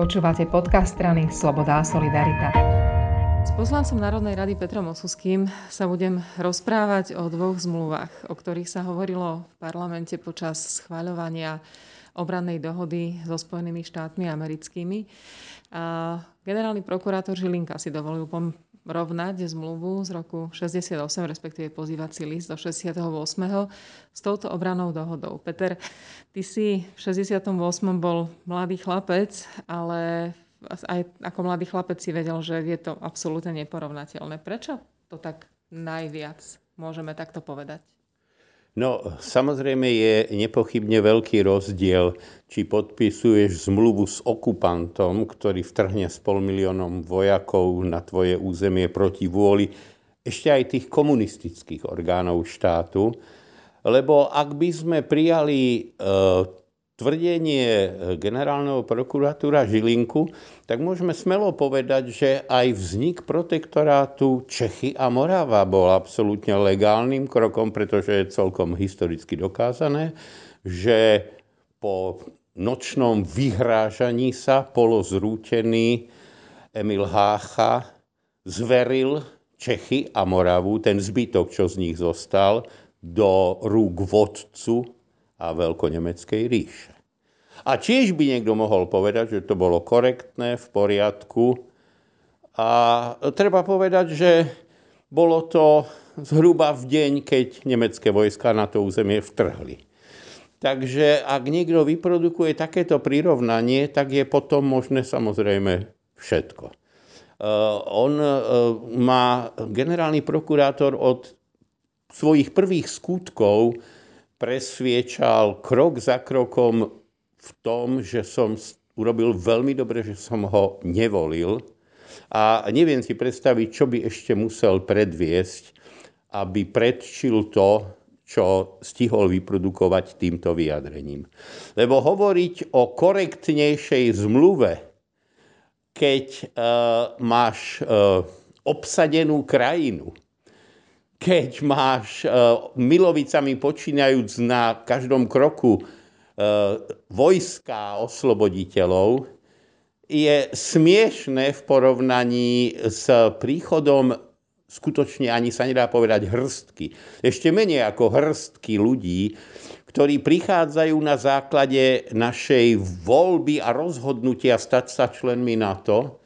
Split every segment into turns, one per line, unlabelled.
Počúvate podcast strany Sloboda a Solidarita. S poslancom Národnej rady Petrom Osuským sa budem rozprávať o dvoch zmluvách, o ktorých sa hovorilo v parlamente počas schváľovania obrannej dohody so Spojenými štátmi americkými. Generálny prokurátor Žilinka si dovolil rovnať zmluvu z roku 68, respektíve pozývací list do 68. s touto obranou dohodou. Peter, ty si v 68. bol mladý chlapec, ale aj ako mladý chlapec si vedel, že je to absolútne neporovnateľné. Prečo to tak najviac môžeme takto povedať?
No, samozrejme je nepochybne veľký rozdiel, či podpisuješ zmluvu s okupantom, ktorý vtrhne s pol miliónom vojakov na tvoje územie proti vôli ešte aj tých komunistických orgánov štátu. Lebo ak by sme prijali e, tvrdenie e, generálneho prokuratúra Žilinku, tak môžeme smelo povedať, že aj vznik protektorátu Čechy a Morava bol absolútne legálnym krokom, pretože je celkom historicky dokázané, že po nočnom vyhrážaní sa polozrútený Emil Hácha zveril Čechy a Moravu, ten zbytok, čo z nich zostal, do rúk vodcu a veľkonemeckej ríše. A tiež by niekto mohol povedať, že to bolo korektné, v poriadku. A treba povedať, že bolo to zhruba v deň, keď nemecké vojska na to územie vtrhli. Takže ak niekto vyprodukuje takéto prirovnanie, tak je potom možné samozrejme všetko. Uh, on uh, má generálny prokurátor od svojich prvých skutkov presviečal krok za krokom v tom, že som urobil veľmi dobre, že som ho nevolil. A neviem si predstaviť, čo by ešte musel predviesť, aby predčil to, čo stihol vyprodukovať týmto vyjadrením. Lebo hovoriť o korektnejšej zmluve, keď uh, máš uh, obsadenú krajinu, keď máš e, milovicami počínajúc na každom kroku e, vojska osloboditeľov, je smiešné v porovnaní s príchodom skutočne ani sa nedá povedať hrstky. Ešte menej ako hrstky ľudí, ktorí prichádzajú na základe našej voľby a rozhodnutia stať sa členmi NATO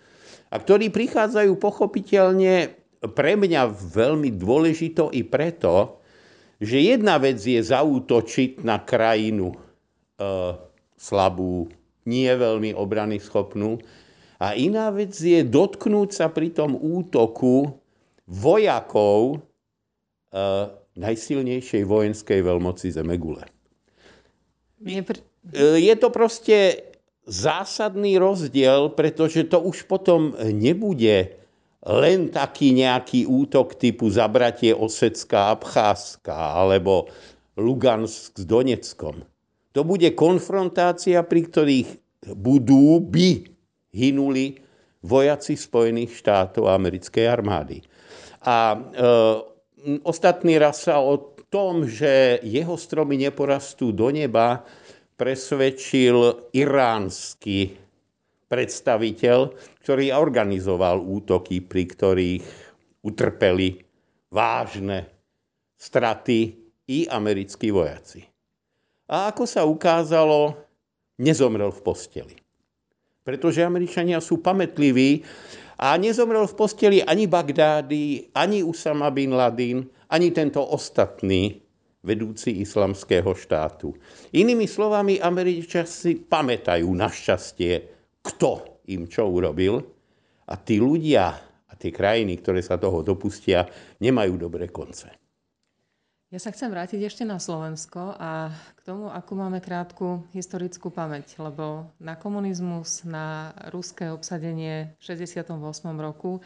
a ktorí prichádzajú pochopiteľne pre mňa veľmi dôležito i preto, že jedna vec je zaútočiť na krajinu e, slabú, nie veľmi obrany schopnú, a iná vec je dotknúť sa pri tom útoku vojakov e, najsilnejšej vojenskej veľmoci Zemegule. Je, e, je to proste zásadný rozdiel, pretože to už potom nebude len taký nejaký útok typu zabratie Osecká, Abcházska alebo Lugansk s Doneckom. To bude konfrontácia, pri ktorých budú, by hynuli vojaci Spojených štátov americkej armády. A e, ostatný raz sa o tom, že jeho stromy neporastú do neba, presvedčil iránsky predstaviteľ, ktorý organizoval útoky, pri ktorých utrpeli vážne straty i americkí vojaci. A ako sa ukázalo, nezomrel v posteli. Pretože Američania sú pamätliví a nezomrel v posteli ani Bagdády, ani Usama bin Laden, ani tento ostatný vedúci islamského štátu. Inými slovami, Američania si pamätajú našťastie kto im čo urobil a tí ľudia a tie krajiny, ktoré sa toho dopustia, nemajú dobré konce.
Ja sa chcem vrátiť ešte na Slovensko a k tomu, akú máme krátku historickú pamäť, lebo na komunizmus, na ruské obsadenie v 68. roku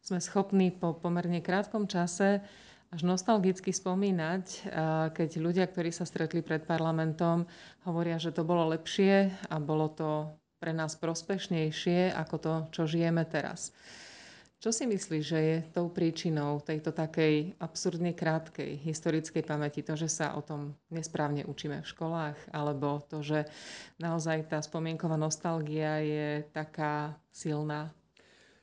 sme schopní po pomerne krátkom čase až nostalgicky spomínať, keď ľudia, ktorí sa stretli pred parlamentom, hovoria, že to bolo lepšie a bolo to pre nás prospešnejšie ako to, čo žijeme teraz. Čo si myslíš, že je tou príčinou tejto takej absurdne krátkej historickej pamäti? To, že sa o tom nesprávne učíme v školách, alebo to, že naozaj tá spomienková nostalgia je taká silná?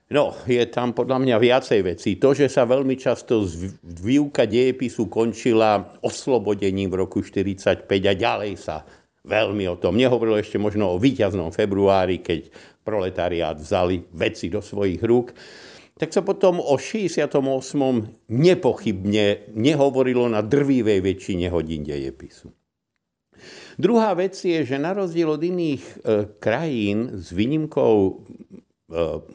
No, je tam podľa mňa viacej vecí. To, že sa veľmi často výuka dejepisu končila oslobodením v roku 1945 a ďalej sa veľmi o tom nehovorilo ešte možno o víťaznom februári, keď proletariát vzali veci do svojich rúk tak sa potom o 68. nepochybne nehovorilo na drvivej väčšine hodín dejepisu. Druhá vec je, že na rozdiel od iných e, krajín s výnimkou e,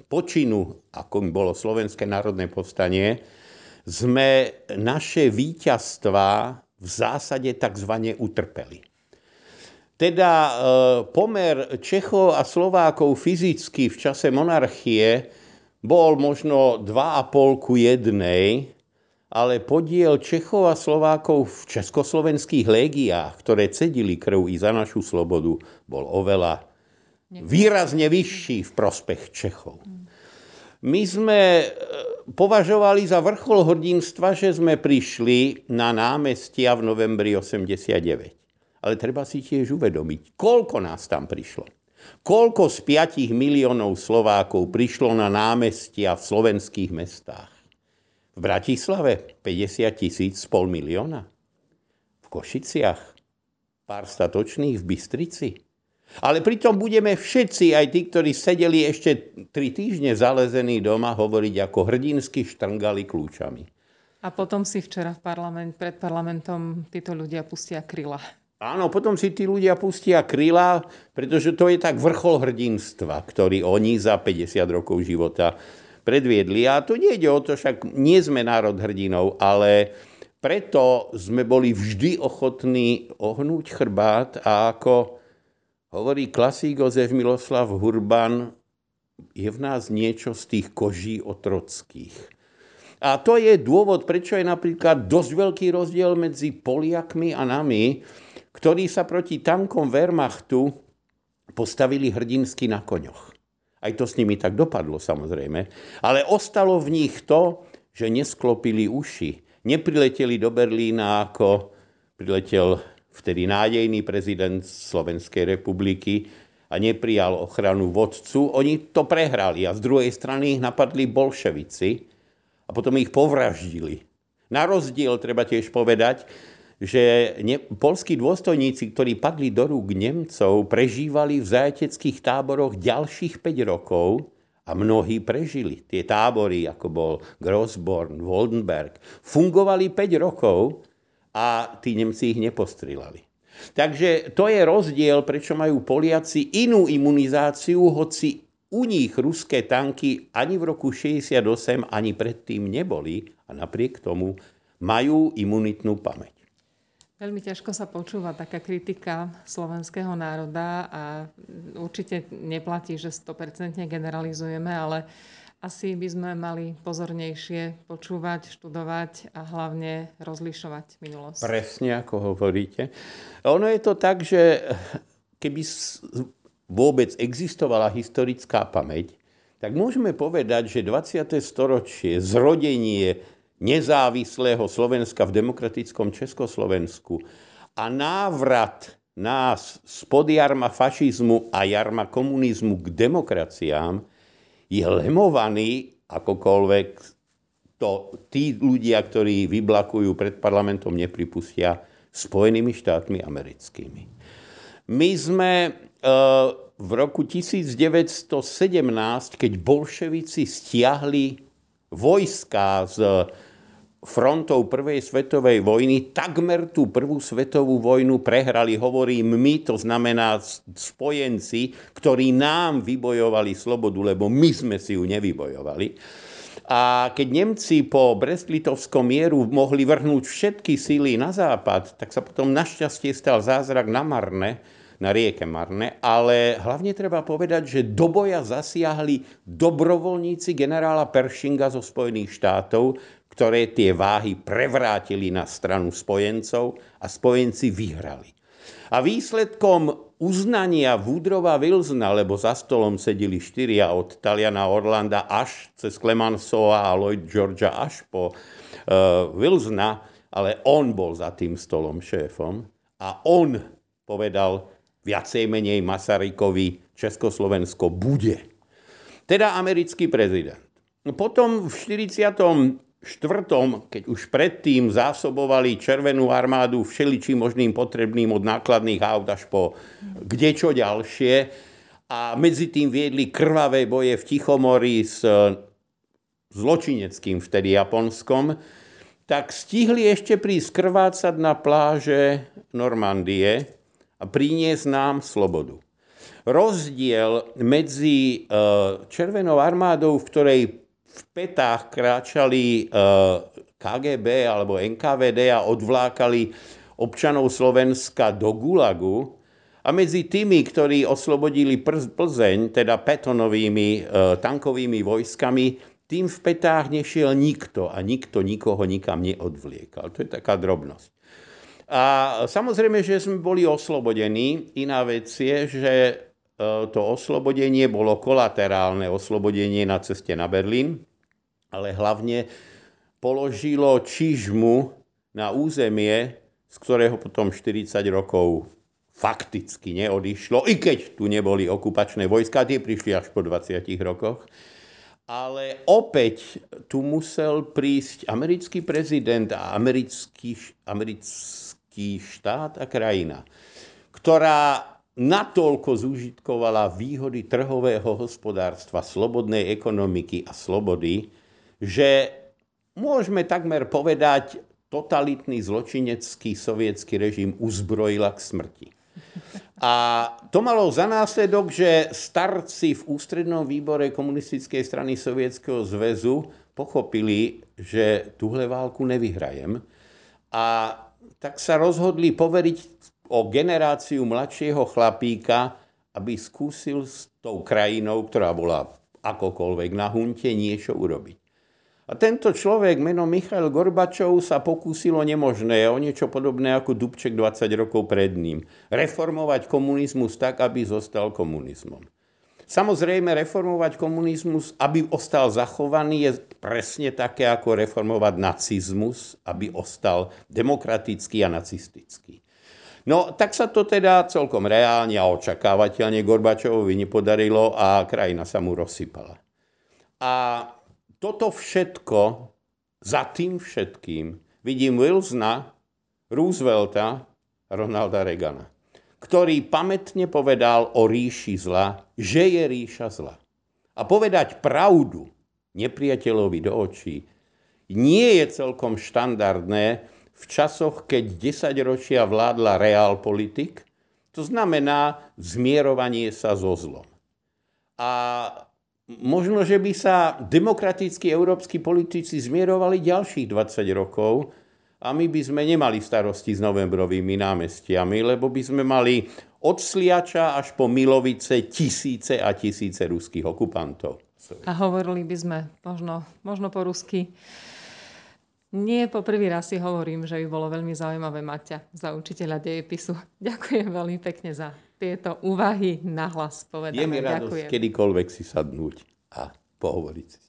počinu, ako bolo Slovenské národné povstanie, sme naše víťazstva v zásade tzv. utrpeli. Teda e, pomer Čechov a Slovákov fyzicky v čase monarchie bol možno 2,5 ku jednej, ale podiel Čechov a Slovákov v československých légiách, ktoré cedili krv i za našu slobodu, bol oveľa výrazne vyšší v prospech Čechov. My sme e, považovali za vrchol hrdinstva, že sme prišli na námestia v novembri 89. Ale treba si tiež uvedomiť, koľko nás tam prišlo. Koľko z 5 miliónov Slovákov prišlo na námestia v slovenských mestách? V Bratislave 50 tisíc, pol milióna. V Košiciach pár statočných v Bystrici. Ale pritom budeme všetci, aj tí, ktorí sedeli ešte tri týždne zalezení doma, hovoriť ako hrdinsky štrngali kľúčami.
A potom si včera v parlament, pred parlamentom títo ľudia pustia kryla.
Áno, potom si tí ľudia pustia kryla, pretože to je tak vrchol hrdinstva, ktorý oni za 50 rokov života predviedli. A to nie ide o to, však nie sme národ hrdinov, ale preto sme boli vždy ochotní ohnúť chrbát a ako hovorí klasík Jozef Miloslav Hurban, je v nás niečo z tých koží otrockých. A to je dôvod, prečo je napríklad dosť veľký rozdiel medzi Poliakmi a nami, ktorí sa proti tankom Wehrmachtu postavili hrdinsky na koňoch. Aj to s nimi tak dopadlo samozrejme. Ale ostalo v nich to, že nesklopili uši. Neprileteli do Berlína ako priletel vtedy nádejný prezident Slovenskej republiky a neprijal ochranu vodcu. Oni to prehrali a z druhej strany ich napadli bolševici a potom ich povraždili. Na rozdiel, treba tiež povedať, že ne, polskí dôstojníci, ktorí padli do rúk Nemcov, prežívali v zajateckých táboroch ďalších 5 rokov a mnohí prežili. Tie tábory, ako bol Grossborn, Woldenberg, fungovali 5 rokov a tí Nemci ich nepostrilali. Takže to je rozdiel, prečo majú Poliaci inú imunizáciu, hoci u nich ruské tanky ani v roku 68, ani predtým neboli a napriek tomu majú imunitnú pamäť.
Veľmi ťažko sa počúva taká kritika slovenského národa a určite neplatí, že 100% generalizujeme, ale asi by sme mali pozornejšie počúvať, študovať a hlavne rozlišovať minulosť.
Presne ako hovoríte. Ono je to tak, že keby vôbec existovala historická pamäť, tak môžeme povedať, že 20. storočie, zrodenie nezávislého Slovenska v demokratickom Československu a návrat nás spod jarma fašizmu a jarma komunizmu k demokraciám je lemovaný akokoľvek to tí ľudia, ktorí vyblakujú pred parlamentom, nepripustia Spojenými štátmi americkými. My sme e, v roku 1917, keď bolševici stiahli vojska z frontov prvej svetovej vojny takmer tú prvú svetovú vojnu prehrali, hovorím my, to znamená spojenci, ktorí nám vybojovali slobodu, lebo my sme si ju nevybojovali. A keď Nemci po Brest-Litovskom mieru mohli vrhnúť všetky síly na západ, tak sa potom našťastie stal zázrak na Marne, na rieke Marne, ale hlavne treba povedať, že do boja zasiahli dobrovoľníci generála Pershinga zo Spojených štátov, ktoré tie váhy prevrátili na stranu spojencov a spojenci vyhrali. A výsledkom uznania Woodrova Wilsona, lebo za stolom sedeli štyria od Taliana Orlanda až cez Clemenceau a Lloyd Georgia až po uh, Wilsona, ale on bol za tým stolom šéfom a on povedal viacej menej Masarykovi, Československo bude. Teda americký prezident. Potom v 40 štvrtom, keď už predtým zásobovali Červenú armádu všeličím možným potrebným od nákladných aut až po kde čo ďalšie a medzi tým viedli krvavé boje v Tichomori s zločineckým vtedy Japonskom, tak stihli ešte prísť krvácať na pláže Normandie a priniesť nám slobodu. Rozdiel medzi e, Červenou armádou, v ktorej v petách kráčali eh, KGB alebo NKVD a odvlákali občanov Slovenska do Gulagu a medzi tými, ktorí oslobodili Plzeň, teda petonovými eh, tankovými vojskami, tým v petách nešiel nikto a nikto nikoho nikam neodvliekal. To je taká drobnosť. A samozrejme, že sme boli oslobodení. Iná vec je, že to oslobodenie bolo kolaterálne oslobodenie na ceste na Berlín ale hlavne položilo čižmu na územie, z ktorého potom 40 rokov fakticky neodišlo, i keď tu neboli okupačné vojska, tie prišli až po 20 rokoch. Ale opäť tu musel prísť americký prezident a americký, americký štát a krajina, ktorá natoľko zúžitkovala výhody trhového hospodárstva, slobodnej ekonomiky a slobody, že môžeme takmer povedať, totalitný zločinecký sovietský režim uzbrojila k smrti. A to malo za následok, že starci v ústrednom výbore komunistickej strany Sovietskeho zväzu pochopili, že tuhle válku nevyhrajem. A tak sa rozhodli poveriť o generáciu mladšieho chlapíka, aby skúsil s tou krajinou, ktorá bola akokoľvek na hunte, niečo urobiť. A tento človek, meno Michail Gorbačov, sa pokúsilo nemožné, o niečo podobné ako Dubček 20 rokov pred ním. Reformovať komunizmus tak, aby zostal komunizmom. Samozrejme, reformovať komunizmus, aby ostal zachovaný, je presne také, ako reformovať nacizmus, aby ostal demokratický a nacistický. No, tak sa to teda celkom reálne a očakávateľne Gorbačovovi nepodarilo a krajina sa mu rozsypala. A toto všetko, za tým všetkým, vidím Wilsona, Roosevelta Ronalda Reagana, ktorý pamätne povedal o ríši zla, že je ríša zla. A povedať pravdu nepriateľovi do očí nie je celkom štandardné v časoch, keď 10 ročia vládla realpolitik, to znamená zmierovanie sa so zlom. A možno, že by sa demokratickí európsky politici zmierovali ďalších 20 rokov a my by sme nemali starosti s novembrovými námestiami, lebo by sme mali od Sliača až po Milovice tisíce a tisíce ruských okupantov.
A hovorili by sme možno, možno po rusky. Nie po prvý raz si hovorím, že by bolo veľmi zaujímavé mať ťa za učiteľa dejepisu. Ďakujem veľmi pekne za tieto úvahy na hlas povedané.
Je mi radosť
Ďakujem.
kedykoľvek si sadnúť a pohovoriť si.